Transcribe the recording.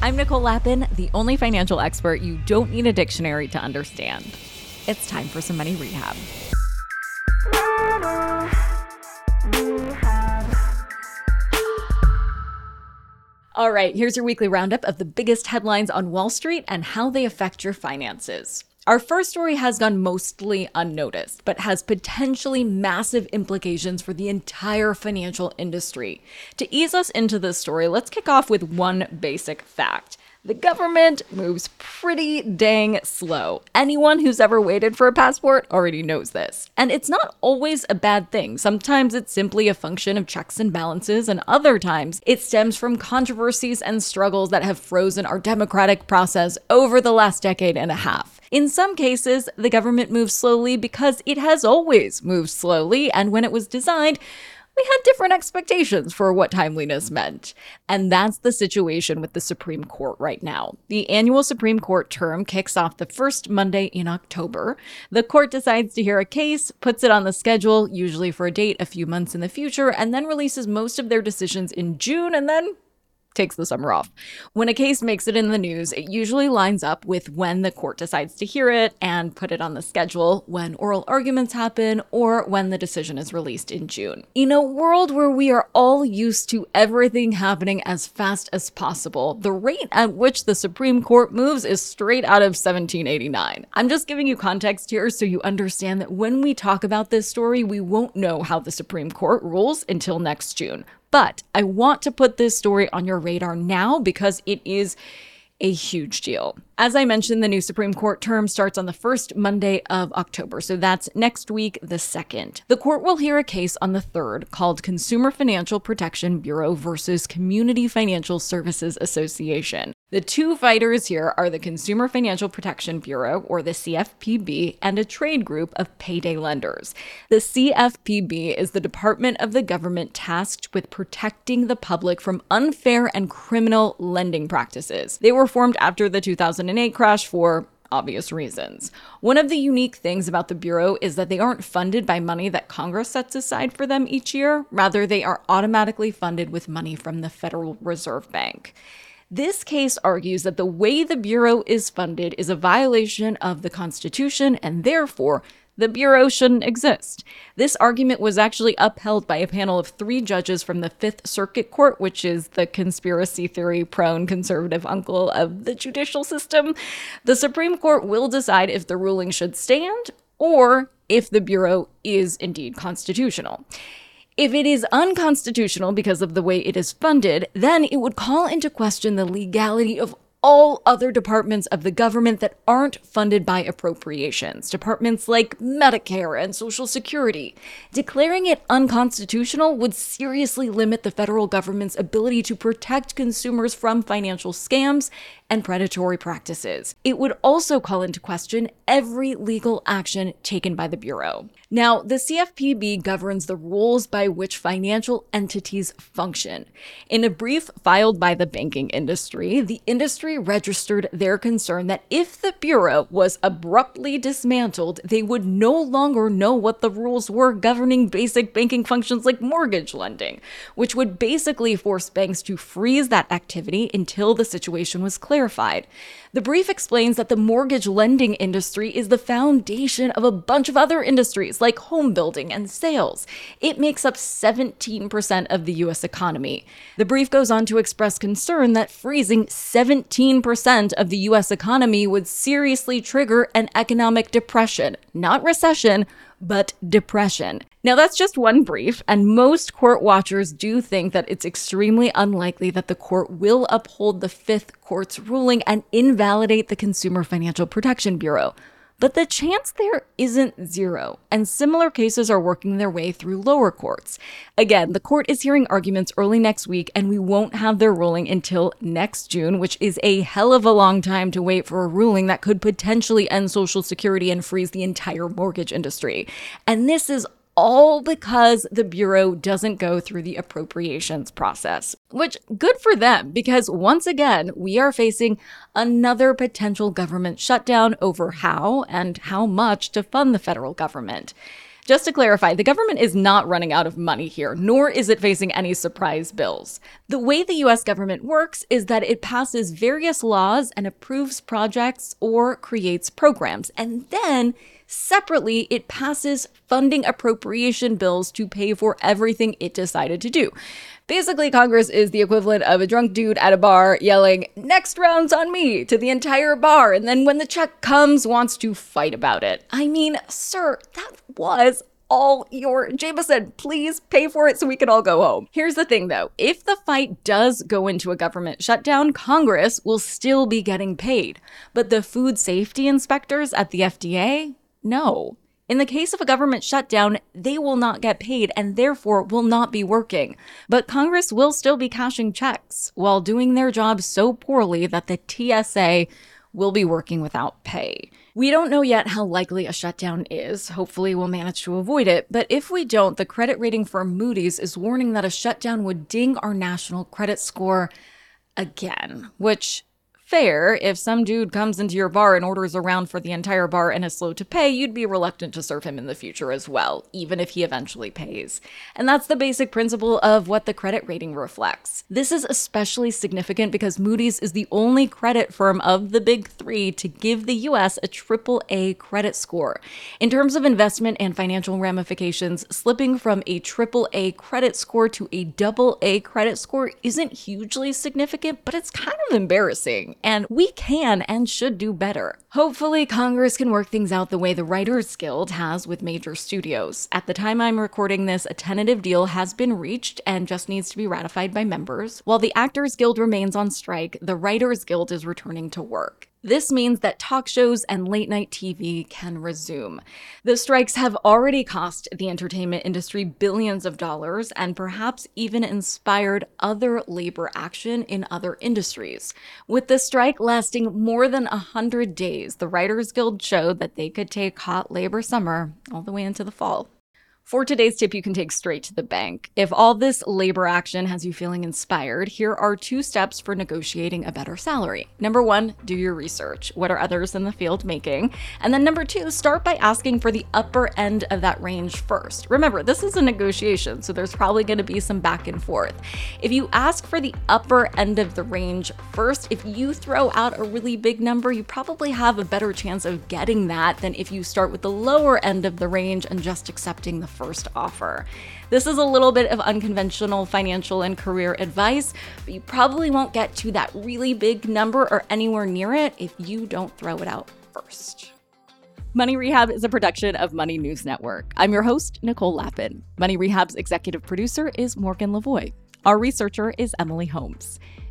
I'm Nicole Lapin, the only financial expert you don't need a dictionary to understand. It's time for some money rehab. All right, here's your weekly roundup of the biggest headlines on Wall Street and how they affect your finances. Our first story has gone mostly unnoticed, but has potentially massive implications for the entire financial industry. To ease us into this story, let's kick off with one basic fact. The government moves pretty dang slow. Anyone who's ever waited for a passport already knows this. And it's not always a bad thing. Sometimes it's simply a function of checks and balances, and other times it stems from controversies and struggles that have frozen our democratic process over the last decade and a half. In some cases, the government moves slowly because it has always moved slowly, and when it was designed, we had different expectations for what timeliness meant. And that's the situation with the Supreme Court right now. The annual Supreme Court term kicks off the first Monday in October. The court decides to hear a case, puts it on the schedule, usually for a date a few months in the future, and then releases most of their decisions in June and then takes the summer off. When a case makes it in the news, it usually lines up with when the court decides to hear it and put it on the schedule, when oral arguments happen, or when the decision is released in June. In a world where we are all used to everything happening as fast as possible, the rate at which the Supreme Court moves is straight out of 1789. I'm just giving you context here so you understand that when we talk about this story, we won't know how the Supreme Court rules until next June. But I want to put this story on your radar now because it is a huge deal. As I mentioned, the new Supreme Court term starts on the first Monday of October, so that's next week, the 2nd. The court will hear a case on the 3rd called Consumer Financial Protection Bureau versus Community Financial Services Association. The two fighters here are the Consumer Financial Protection Bureau, or the CFPB, and a trade group of payday lenders. The CFPB is the department of the government tasked with protecting the public from unfair and criminal lending practices. They were formed after the 2008 crash for obvious reasons. One of the unique things about the Bureau is that they aren't funded by money that Congress sets aside for them each year. Rather, they are automatically funded with money from the Federal Reserve Bank. This case argues that the way the Bureau is funded is a violation of the Constitution and therefore the Bureau shouldn't exist. This argument was actually upheld by a panel of three judges from the Fifth Circuit Court, which is the conspiracy theory prone conservative uncle of the judicial system. The Supreme Court will decide if the ruling should stand or if the Bureau is indeed constitutional. If it is unconstitutional because of the way it is funded, then it would call into question the legality of all other departments of the government that aren't funded by appropriations, departments like Medicare and Social Security. Declaring it unconstitutional would seriously limit the federal government's ability to protect consumers from financial scams and predatory practices. It would also call into question every legal action taken by the Bureau. Now, the CFPB governs the rules by which financial entities function. In a brief filed by the banking industry, the industry registered their concern that if the Bureau was abruptly dismantled, they would no longer know what the rules were governing basic banking functions like mortgage lending, which would basically force banks to freeze that activity until the situation was clarified. The brief explains that the mortgage lending industry is the foundation of a bunch of other industries like home building and sales. It makes up 17% of the US economy. The brief goes on to express concern that freezing 17% of the US economy would seriously trigger an economic depression, not recession, but depression. Now, that's just one brief, and most court watchers do think that it's extremely unlikely that the court will uphold the Fifth Court's ruling and invalidate the Consumer Financial Protection Bureau. But the chance there isn't zero, and similar cases are working their way through lower courts. Again, the court is hearing arguments early next week, and we won't have their ruling until next June, which is a hell of a long time to wait for a ruling that could potentially end Social Security and freeze the entire mortgage industry. And this is all because the Bureau doesn't go through the appropriations process. Which, good for them, because once again, we are facing another potential government shutdown over how and how much to fund the federal government. Just to clarify, the government is not running out of money here, nor is it facing any surprise bills. The way the US government works is that it passes various laws and approves projects or creates programs, and then Separately, it passes funding appropriation bills to pay for everything it decided to do. Basically, Congress is the equivalent of a drunk dude at a bar yelling, Next round's on me to the entire bar, and then when the check comes, wants to fight about it. I mean, sir, that was all your Jameson. Please pay for it so we can all go home. Here's the thing though if the fight does go into a government shutdown, Congress will still be getting paid. But the food safety inspectors at the FDA, no. In the case of a government shutdown, they will not get paid and therefore will not be working. But Congress will still be cashing checks while doing their job so poorly that the TSA will be working without pay. We don't know yet how likely a shutdown is. Hopefully, we'll manage to avoid it. But if we don't, the credit rating firm Moody's is warning that a shutdown would ding our national credit score again, which fair. If some dude comes into your bar and orders a round for the entire bar and is slow to pay, you'd be reluctant to serve him in the future as well, even if he eventually pays. And that's the basic principle of what the credit rating reflects. This is especially significant because Moody's is the only credit firm of the big three to give the US a triple A credit score. In terms of investment and financial ramifications, slipping from a triple A credit score to a double A credit score isn't hugely significant, but it's kind of embarrassing and we can and should do better. Hopefully, Congress can work things out the way the Writers Guild has with major studios. At the time I'm recording this, a tentative deal has been reached and just needs to be ratified by members. While the Actors Guild remains on strike, the Writers Guild is returning to work. This means that talk shows and late night TV can resume. The strikes have already cost the entertainment industry billions of dollars and perhaps even inspired other labor action in other industries. With the strike lasting more than 100 days, the Writers Guild showed that they could take hot labor summer all the way into the fall. For today's tip, you can take straight to the bank. If all this labor action has you feeling inspired, here are two steps for negotiating a better salary. Number one, do your research. What are others in the field making? And then number two, start by asking for the upper end of that range first. Remember, this is a negotiation, so there's probably going to be some back and forth. If you ask for the upper end of the range first, if you throw out a really big number, you probably have a better chance of getting that than if you start with the lower end of the range and just accepting the first offer. This is a little bit of unconventional financial and career advice, but you probably won't get to that really big number or anywhere near it if you don't throw it out first. Money Rehab is a production of Money News Network. I'm your host, Nicole Lapin. Money Rehab's executive producer is Morgan Lavoie. Our researcher is Emily Holmes.